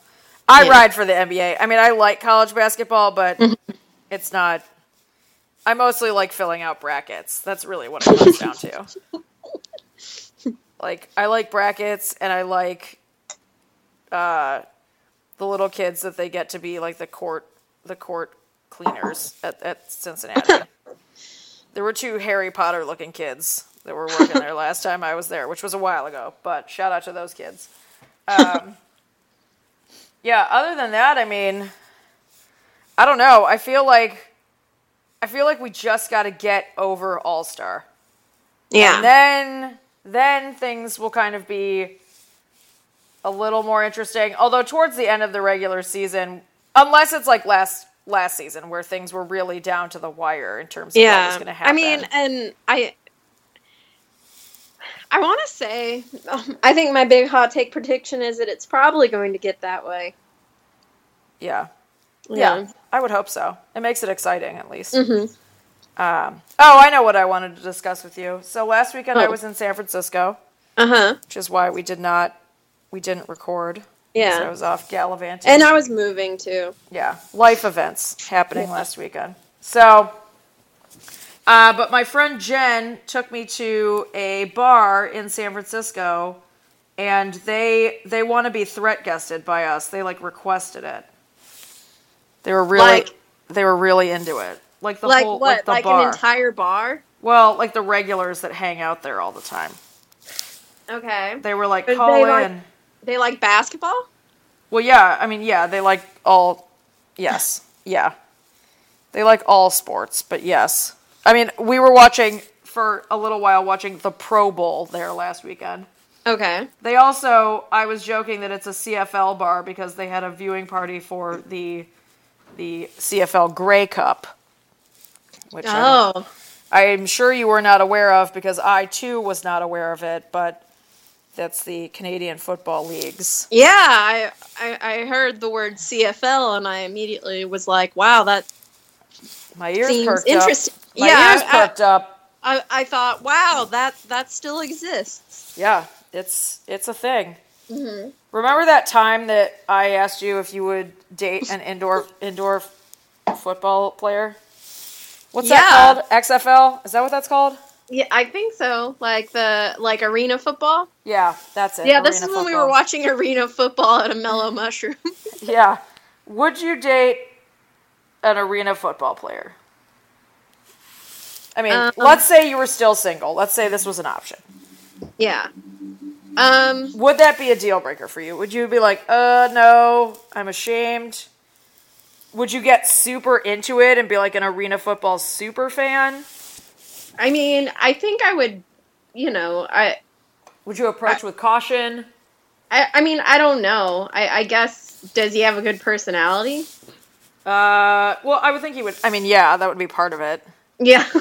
I
Yeah.
ride for the NBA. I mean, I like college basketball, but
Mm-hmm.
it's not. I mostly like filling out brackets. That's really what it comes down to. Like, I like brackets, and I like uh, the little kids that they get to be like the court, the court cleaners at, at Cincinnati. there were two Harry Potter looking kids that were working there last time I was there, which was a while ago. But shout out to those kids. Um, yeah. Other than that, I mean, I don't know. I feel like I feel like we just got to get over All Star.
yeah.
And then then things will kind of be a little more interesting. Although towards the end of the regular season, unless it's like last last season where things were really down to the wire in terms of what was going to happen.
i mean and i i want to say um, i think my big hot take prediction is that it's probably going to get that way
yeah. yeah, I would hope so. It makes it exciting at least.
Mhm.
Um, oh, I know what I wanted to discuss with you. So last weekend I
Oh.
was in San Francisco,
uh-huh
which is why we did not we didn't record.
Yeah
So I was off gallivanting.
and i was moving too
yeah, life events happening last weekend. So, uh, but my friend Jen took me to a bar in San Francisco, and they they want to be threat guested by us. They like requested it. They were really
Like-
they were really into it. Like the
like
whole
what
like the
like
bar.
an entire bar
well, like the regulars that hang out there all the time.
okay
They were like
But
call in.
like- they like basketball
Well, yeah, I mean, yeah, they like all. Yes, yeah, they like all sports, but yes, I mean, we were watching for a little while watching the Pro Bowl there last weekend.
okay
They also, I was joking that it's a CFL bar because they had a viewing party for the the CFL Grey Cup, which I'm,
oh
I'm sure you were not aware of because I too was not aware of it, but. That's the Canadian Football Leagues.
yeah I, I i heard the word cfl and i immediately was like wow that
My ears
seems
perked
interesting
up. My
yeah
ears
I- I-
perked up.
I, I thought, wow, that that still exists.
Yeah, it's it's a thing.
Mm-hmm.
Remember that time that I asked you if you would date an indoor indoor football player? What's
Yeah.
that called? XFL? Is that what that's called?
Yeah, I think so. Like the like arena football.
Yeah, that's it.
Yeah, this is
arena
when we were watching arena football at a mellow mushroom.
Yeah. Would you date an arena football player? I mean,
Um,
let's say you were still single. Let's say this was an option.
yeah. Um.
Would that be a deal breaker for you? Would you be like, uh, no, I'm ashamed? Would you get super into it and be like an arena football super fan?
I mean, I think I would. You know, I.
Would you approach with caution?
I, I mean, I don't know. I, I guess does he have a good personality?
Uh, well, I would think he would. I mean, yeah, that would be part of it.
Yeah.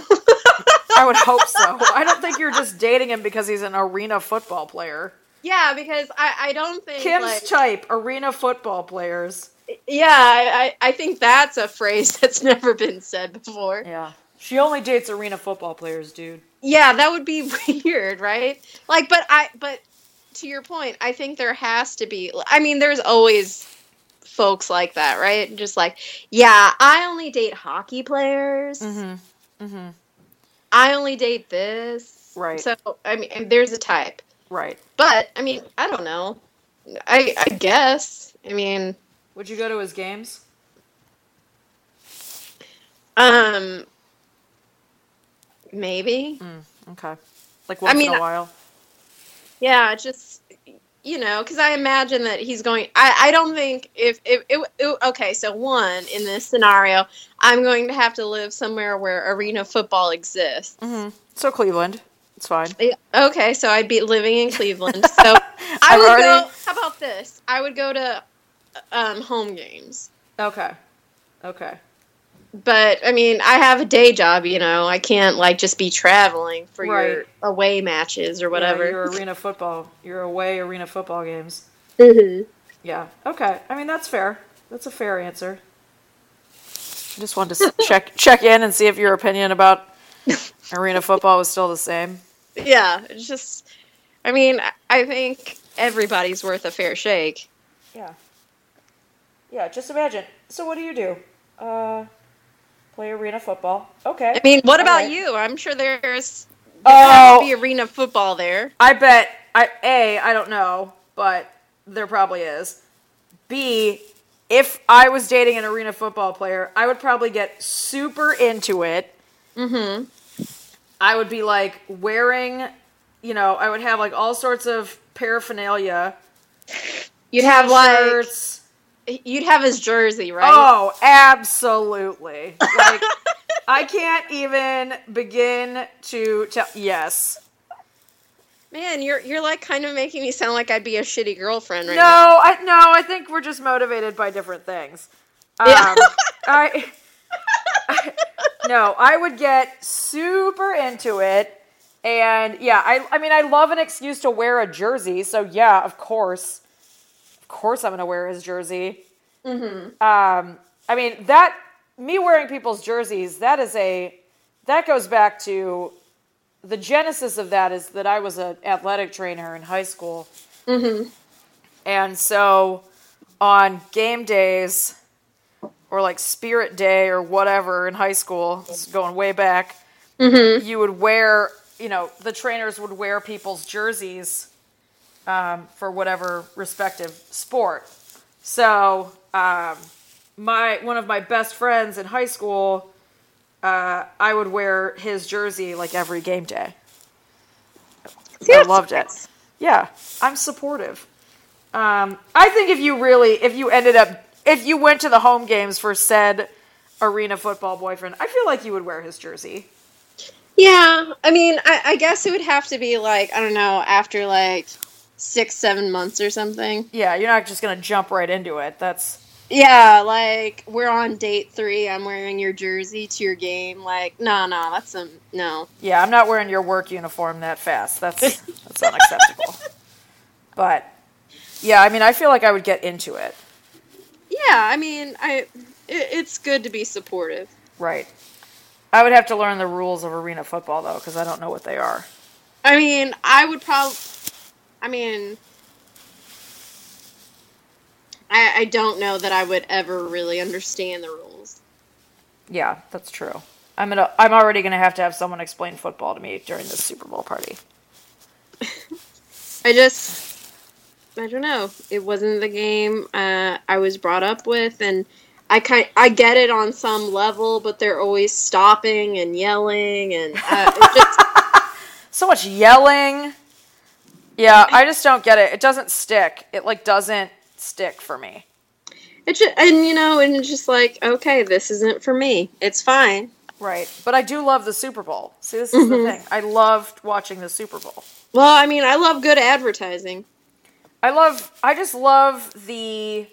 I would hope so. I don't think you're just dating him because he's an arena football player.
yeah, because I, I don't think
Kim's
like,
type, arena football players.
yeah, I, I I think that's a phrase that's never been said before.
Yeah. She only dates arena football players, dude.
Yeah, that would be weird, right? Like, but I, but to your point, I think there has to be. I mean, there's always folks like that, right? Just like, yeah, I only date hockey players.
Mm-hmm. Mm-hmm.
I only date this.
Right.
So, I mean, there's a type.
Right.
But I mean, I don't know. I I guess. I mean,
Would you go to his games?
um, maybe.
Okay. Like once
mean,
in a while.
Yeah, just you know, because I imagine that he's going. I I don't think if if it, it, okay. So one in this scenario, I'm going to have to live somewhere where arena football exists.
Mm-hmm. So Cleveland. It's fine.
Yeah, Okay, so I'd be living in Cleveland. So I would
already-
go. How about this? I would go to um, home games.
Okay. Okay.
But I mean, I have a day job. You know, I can't like just be traveling for your away matches or
Yeah,
whatever.
your arena football. Your away arena football games.
Mhm.
Yeah. Okay. I mean, that's fair. That's a fair answer. I just wanted to check check in and see if your opinion about arena football was still the same.
Yeah, it's just. I mean, I- I think everybody's worth a fair shake.
Yeah. Yeah. Just imagine. So, what do you do? Uh, play arena football. Okay.
I mean, what about
Alright.
you? I'm sure there's there
Oh.
be arena football there.
I bet I A, I don't know, but there probably is. B, if I was dating an arena football player, I would probably get super into it.
Mm-hmm.
I would be like wearing, you know, I would have like all sorts of paraphernalia.
You'd have like. You'd have his jersey, right?
Oh, absolutely. Like I can't even begin to tell yes.
Man, you're you're like kind of making me sound like I'd be a shitty girlfriend right
no,
now.
I no, I think we're just motivated by different things. Um,
Yeah.
I, no, I would get super into it, and yeah, I I mean I love an excuse to wear a jersey, so yeah, of course, course I'm gonna wear his jersey.
Mm-hmm.
Um, I mean that me wearing people's jerseys that is a that goes back to the genesis of that is that I was an athletic trainer in high school.
Mm-hmm.
And so on game days or like spirit day or whatever in high school, is going way back,
Mm-hmm.
you would wear, you know, the trainers would wear people's jerseys um, for whatever respective sport. So um, my one of my best friends in high school, uh, I would wear his jersey like every game day. I loved it. Yeah, I'm supportive. Um, I think if you really, if you ended up, if you went to the home games for said arena football boyfriend, I feel like you would wear his jersey.
Yeah, I mean, I, I guess it would have to be like I don't know after like six, seven months or something.
Yeah, you're not just gonna jump right into it. That's
Yeah, like we're on date three. I'm wearing your jersey to your game. Like, no, no, that's some no.
yeah. I'm not wearing your work uniform that fast. That's that's unacceptable. But yeah, I mean, I feel like I would get into it.
Yeah, I mean, I it, it's good to be supportive.
Right. I would have to learn the rules of arena football though, because I don't know what they are.
I mean, I would probably. I mean, I I don't know that I would ever really understand the rules.
Yeah, that's true. I'm gonna. I'm already gonna have to have someone explain football to me during this Super Bowl party.
I just. I don't know. It wasn't the game uh, I was brought up with, and I kind I get it on some level, but they're always stopping and yelling, and uh, just
So much yelling. Yeah, I just don't get it. It doesn't stick. It like doesn't stick for me.
it just and you know, and it's just like okay, this isn't for me. It's fine.
Right. But I do love the Super Bowl. See, this is the
Mhm.
thing. I loved watching the Super Bowl.
Well, I mean, I love good advertising.
I love I just love the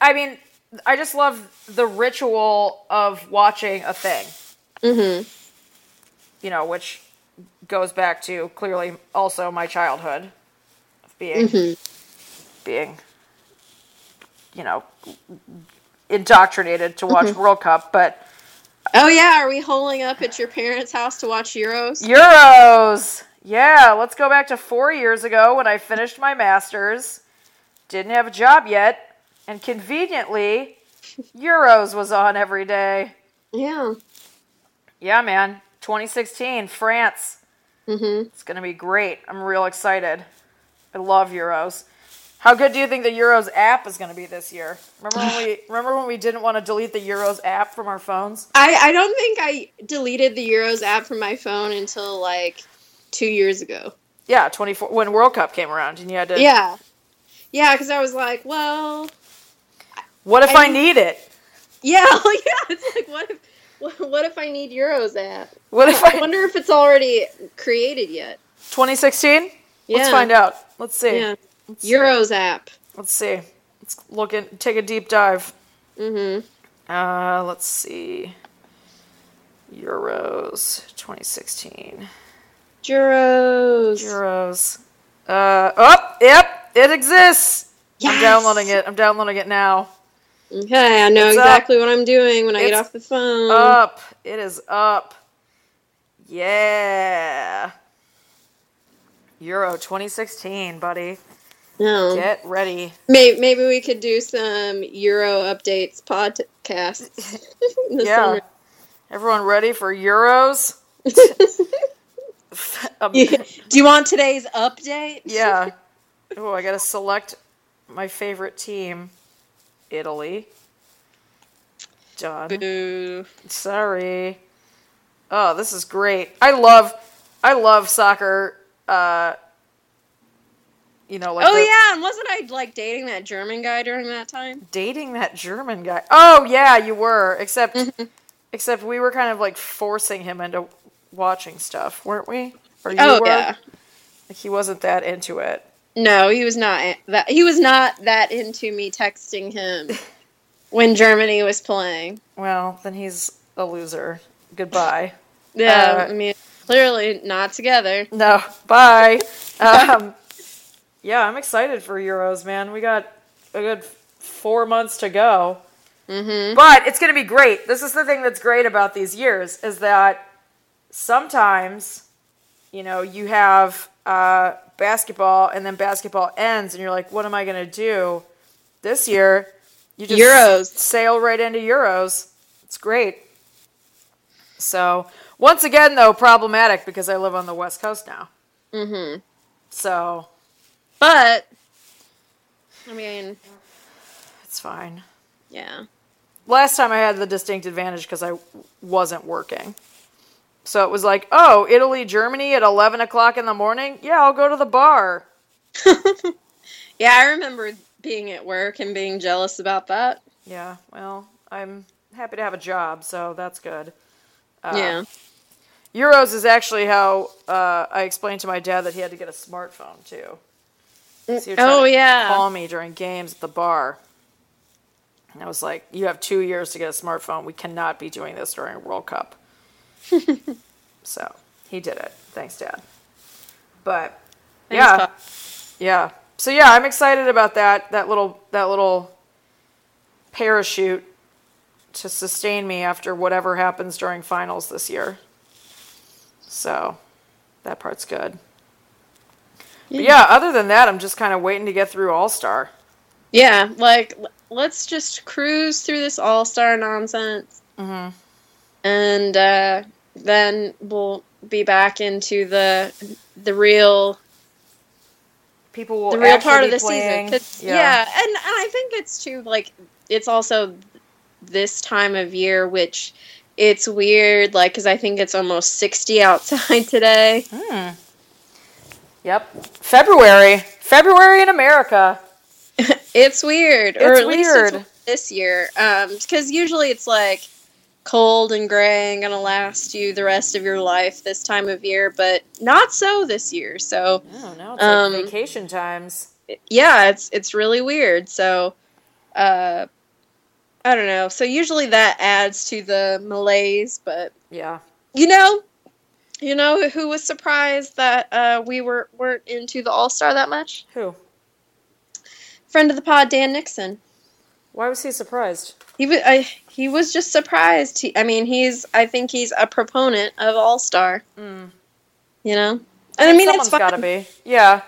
I mean, I just love the ritual of watching a thing.
Mm-hmm.
You know, which goes back to clearly also my childhood of being
Mm-hmm.
being you know indoctrinated to watch World Cup, but
Oh yeah, are we holding up at your parents' house to watch Euros?
Euros. Yeah, let's go back to 4 years ago when I finished my masters. Didn't have a job yet, and conveniently Euros was on every day.
Yeah.
Yeah, man. 2016, France.
Mm-hmm.
It's going to be great. I'm real excited. I love Euros. How good do you think the Euros app is going to be this year? Remember when we remember when we didn't want to delete the Euros app from our phones?
I, I don't think I deleted the Euros app from my phone until like two years ago.
Yeah, 24 when World Cup came around and you had to
Yeah. Yeah, because I was like, well,
What if
I
I need it?
yeah, yeah. It's like, what if, what, if I need Euros app?
What if
I
I
wonder if it's already created yet.
2016?
Yeah.
Let's find out. Let's see.
Yeah.
Let's,
Euros app.
let's see. Let's look in take a deep dive.
Mm-hmm.
Uh, let's see. Euros 2016.
Euros.
Euros. Uh, oh, yep, it exists. I'm downloading it. I'm downloading it now.
Okay, I know
It's up.
exactly what I'm doing when I get off the phone.
Up. It is up. Yeah. Euro 2016, buddy.
no.
Get ready.
Maybe, maybe we could do some Euro updates podcasts.
Yeah.
summer.
Everyone ready for Euros? Um,
Do you want today's update?
yeah. Oh, I gotta select my favorite team. Italy. Done.
Boo.
Sorry. Oh, this is great. I love I love soccer uh you know like
Oh
the-
yeah, and wasn't I like dating that German guy during that time?
dating that German guy. Oh yeah, you were. Except
Mm-hmm.
except we were kind of like forcing him into watching stuff, weren't we? Or you
oh
were?
yeah.
Like he wasn't that into it.
No, he was not that. He was not that into me texting him when Germany was playing.
Well, then he's a loser. Goodbye.
Yeah,
Uh,
I mean, clearly not together.
No, bye. Um, yeah, I'm excited for Euros, man. We got a good four months to go.
Mm-hmm.
But it's going to be great. This is the thing that's great about these years is that sometimes, you know, you have uh, basketball and then basketball ends and you're like, what am I going to do? This year, you just
Euros.
sail right into Euros. It's great. So, once again, though, problematic because I live on the West Coast now.
Mm-hmm.
So,
But I mean,
it's fine.
yeah.
last time I had the distinct advantage because I wasn't working. So it was like, oh, Italy, Germany at 11 o'clock in the morning? Yeah, I'll go to the bar.
Yeah, I remember being at work and being jealous about that.
Yeah, well, I'm happy to have a job, so that's good. Uh,
yeah.
Euros is actually how uh, I explained to my dad that he had to get a smartphone, too. So would try
Oh
to
yeah.
Call me during games at the bar. And I was like, you have two years to get a smartphone. We cannot be doing this during World Cup. so he did it. Thanks, Dad. But
Thanks,
yeah,
Pop.
yeah. So yeah, I'm excited about that. That little that little parachute to sustain me after whatever happens during finals this year. So that part's good. But yeah, other than that, I'm just kind of waiting to get through All Star.
Yeah, like let's just cruise through this all star nonsense,
hmm
and uh, then we'll be back into the the real
People will
the real part of the
playing.
season. 'Cause- yeah. and, and I think it's too like it's also this time of year, which it's weird, like because I think it's almost sixty outside today.
Hmm. Yep. February. February in America.
it's weird, or
It's
at least
weird.
it's this year, because usually it's like cold and gray and gonna last you the rest of your life this time of year, but not so this year. So
Oh, now it's
Um,
like vacation times.
yeah, it's it's really weird. So, uh, I don't know. So usually that adds to the malaise, but
Yeah.
you know, you know who was surprised that uh, we were weren't into the All Star that much?
Who?
Friend of the pod, Dan Nixon.
Why was he surprised?
He was I, he was just surprised. He, I mean, he's I think he's a proponent of All Star.
Mm.
You know, and I mean
someone's got to be. Yeah.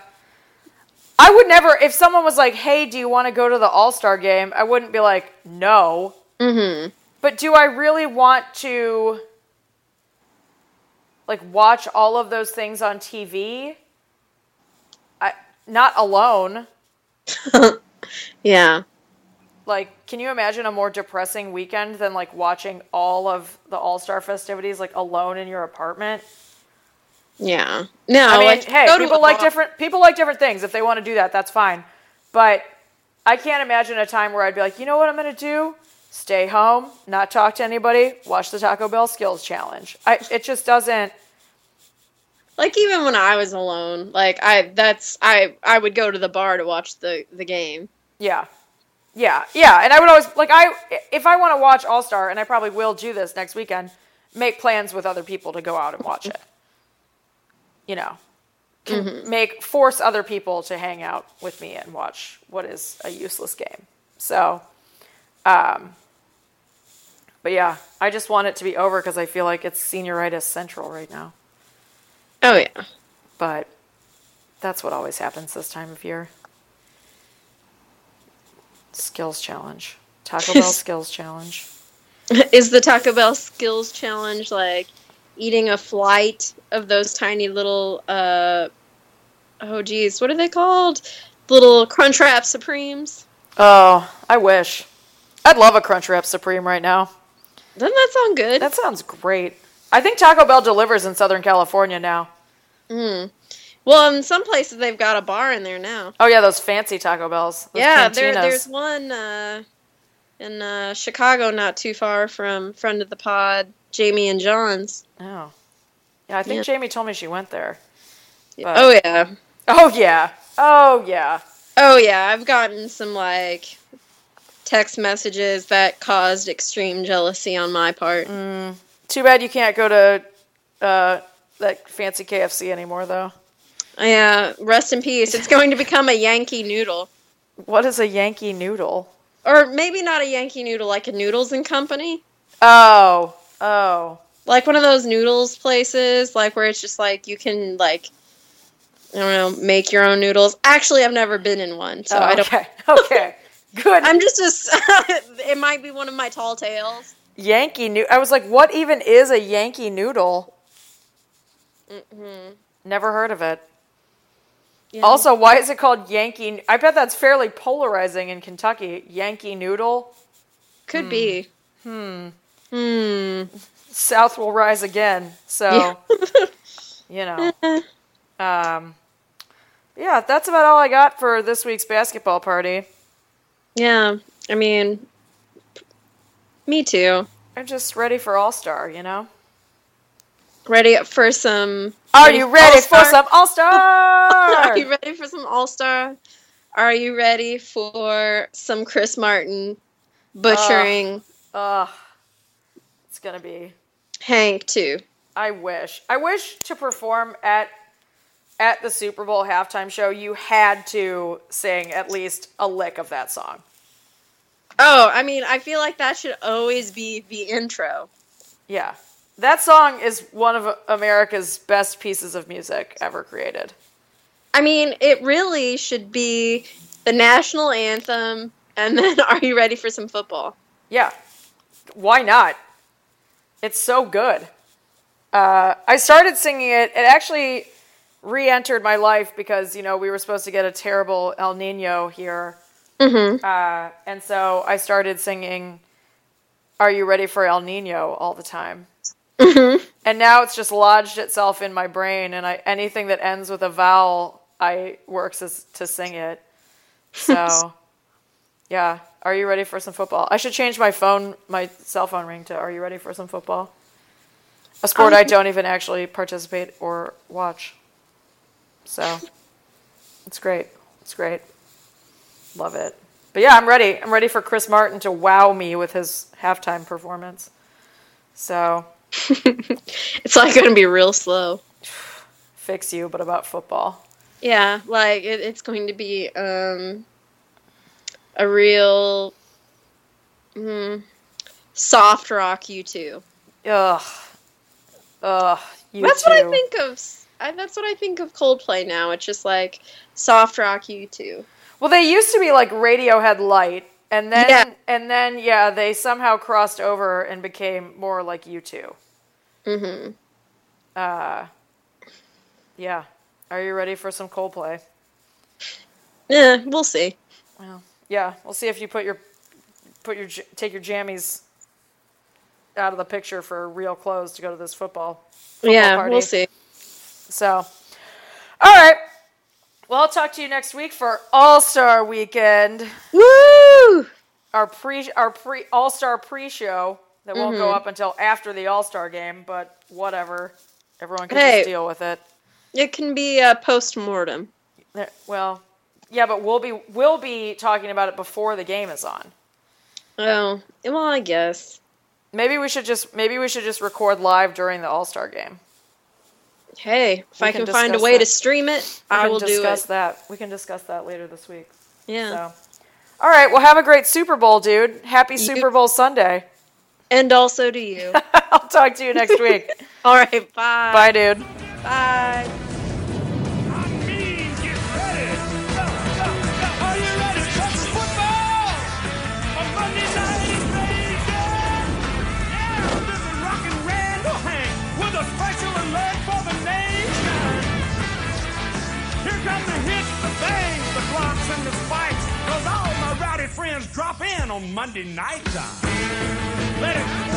I would never, if someone was like, hey, do you want to go to the All Star game? I wouldn't be like, no.
Mm-hmm.
But do I really want to, like, watch all of those things on TV? I, not alone.
Yeah.
Like, can you imagine a more depressing weekend than, like, watching all of the All Star festivities, like, alone in your apartment?
Yeah. No,
I mean,
like,
hey,
go
people like different people like different things. If they want to do that, that's fine. But I can't imagine a time where I'd be like, you know what I'm going to do? Stay home, not talk to anybody, watch the Taco Bell Skills Challenge. I, it just doesn't.
Like even when I was alone, like I that's I I would go to the bar to watch the the game.
Yeah, yeah, yeah. And I would always like I if I want to watch All Star, and I probably will do this next weekend. Make plans with other people to go out and watch it. You know, can make force other people to hang out with me and watch what is a useless game. So, um, but yeah, I just want it to be over because I feel like it's senioritis central right now.
Oh yeah.
But that's what always happens this time of year. Skills challenge. Taco Bell skills challenge.
Is the Taco Bell skills challenge like eating a flight of those tiny little uh oh geez, what are they called? Little Crunchwrap Supremes.
Oh, I wish. I'd love a Crunchwrap Supreme right now.
Doesn't that sound good?
That sounds great. I think Taco Bell delivers in Southern California now.
Mm. Well, in some places they've got a bar in there now.
Oh yeah, those fancy Taco Bells. Those
yeah, there, there's one uh, in uh, Chicago, not too far from friend of the pod, Jamie and John's.
Oh. Yeah, I think
Yeah.
Jamie told me she went there. But-
Oh yeah,
Oh yeah. Oh yeah.
oh yeah. I've gotten some like text messages that caused extreme jealousy on my part.
Mm. Too bad you can't go to uh, that fancy KFC anymore, though.
Yeah, rest in peace. It's going to become a Yankee Noodle,
What is a Yankee Noodle?
or maybe not a Yankee Noodle, like a Noodles and Company.
Oh, oh.
like one of those noodles places, like where it's just like you can like I don't know, make your own noodles. Actually, I've never been in one, so
Oh,
I don't.
Okay, okay. Good.
I'm just a. it might be one of my tall tales.
Yankee Noodle. I was like, what even is a Yankee Noodle?
hmm
Never heard of it.
Yeah.
Also, why is it called Yankee? I bet that's fairly polarizing in Kentucky. Yankee Noodle.
could be.
Hmm.
Hmm.
South will rise again. So, you know. Um, yeah, that's about all I got for this week's basketball party.
yeah. I mean, me too.
I'm just ready for All Star, you know?
Ready for some?
Are you ready for
All-Star?
some All Star?
Are you ready for some All Star? Are you ready for some Chris Martin butchering
Ugh. It's gonna be.
Hank too?
I wish. I wish to perform at at the Super Bowl halftime show. You had to sing at least a lick of that song.
Oh, I mean, I feel like that should always be the intro.
Yeah, that song is one of America's best pieces of music ever created.
I mean, it really should be the national anthem, and then are you ready for some football?
Yeah, why not? It's so good. Uh, I started singing it. It actually re-entered my life because you know we were supposed to get a terrible El Nino here.
Mm-hmm.
Uh, and so I started singing Are You Ready for El Nino all the time.
Mm-hmm.
And now it's just lodged itself in my brain and I anything that ends with a vowel I works as to sing it. So yeah, are you ready for some football? I should change my phone my cell phone ring to Are you ready for some football? A sport I don't even actually participate or watch. So it's great. It's great. Love it. But yeah, I'm ready. I'm ready for Chris Martin to wow me with his halftime performance. So
It's like going to be real slow.
fix you, but about football.
Yeah, like it, it's going to be um, a real mm, soft rock U2.
Ugh. Ugh. You
That's what I think of. I, that's what I think of Coldplay now. It's just like soft rock U2.
Well, they used to be like Radiohead light, and then
Yeah.
and then yeah, they somehow crossed over and became more like U2.
Mm-hmm.
Uh, yeah. Are you ready for some Coldplay?
Yeah, we'll see.
Well, yeah. We'll see if you put your put your take your jammies out of the picture for real clothes to go to this football. football
yeah,
party.
we'll see.
So, all right. Well, I'll talk to you next week for All Star Weekend.
Woo!
Our pre our pre All Star pre show that won't
Mm-hmm.
go up until after the All Star game, but whatever. Everyone can
Hey.
just deal with it.
It can be a post mortem.
Well, yeah, but we'll be we'll be talking about it before the game is on.
Oh, well, I guess.
Maybe we should just maybe we should just record live during the All Star game.
Hey, if
We
I
can
can, find a way
that.
to stream it,
We
I will do
discuss
it.
that. We can discuss that later this week.
Yeah.
So, all right. Well, have a great Super Bowl, dude. Happy Super Bowl Sunday.
And also to you.
I'll talk to you next week.
All right, bye.
Bye, dude.
Bye.
Drop in on Monday night time. Let it.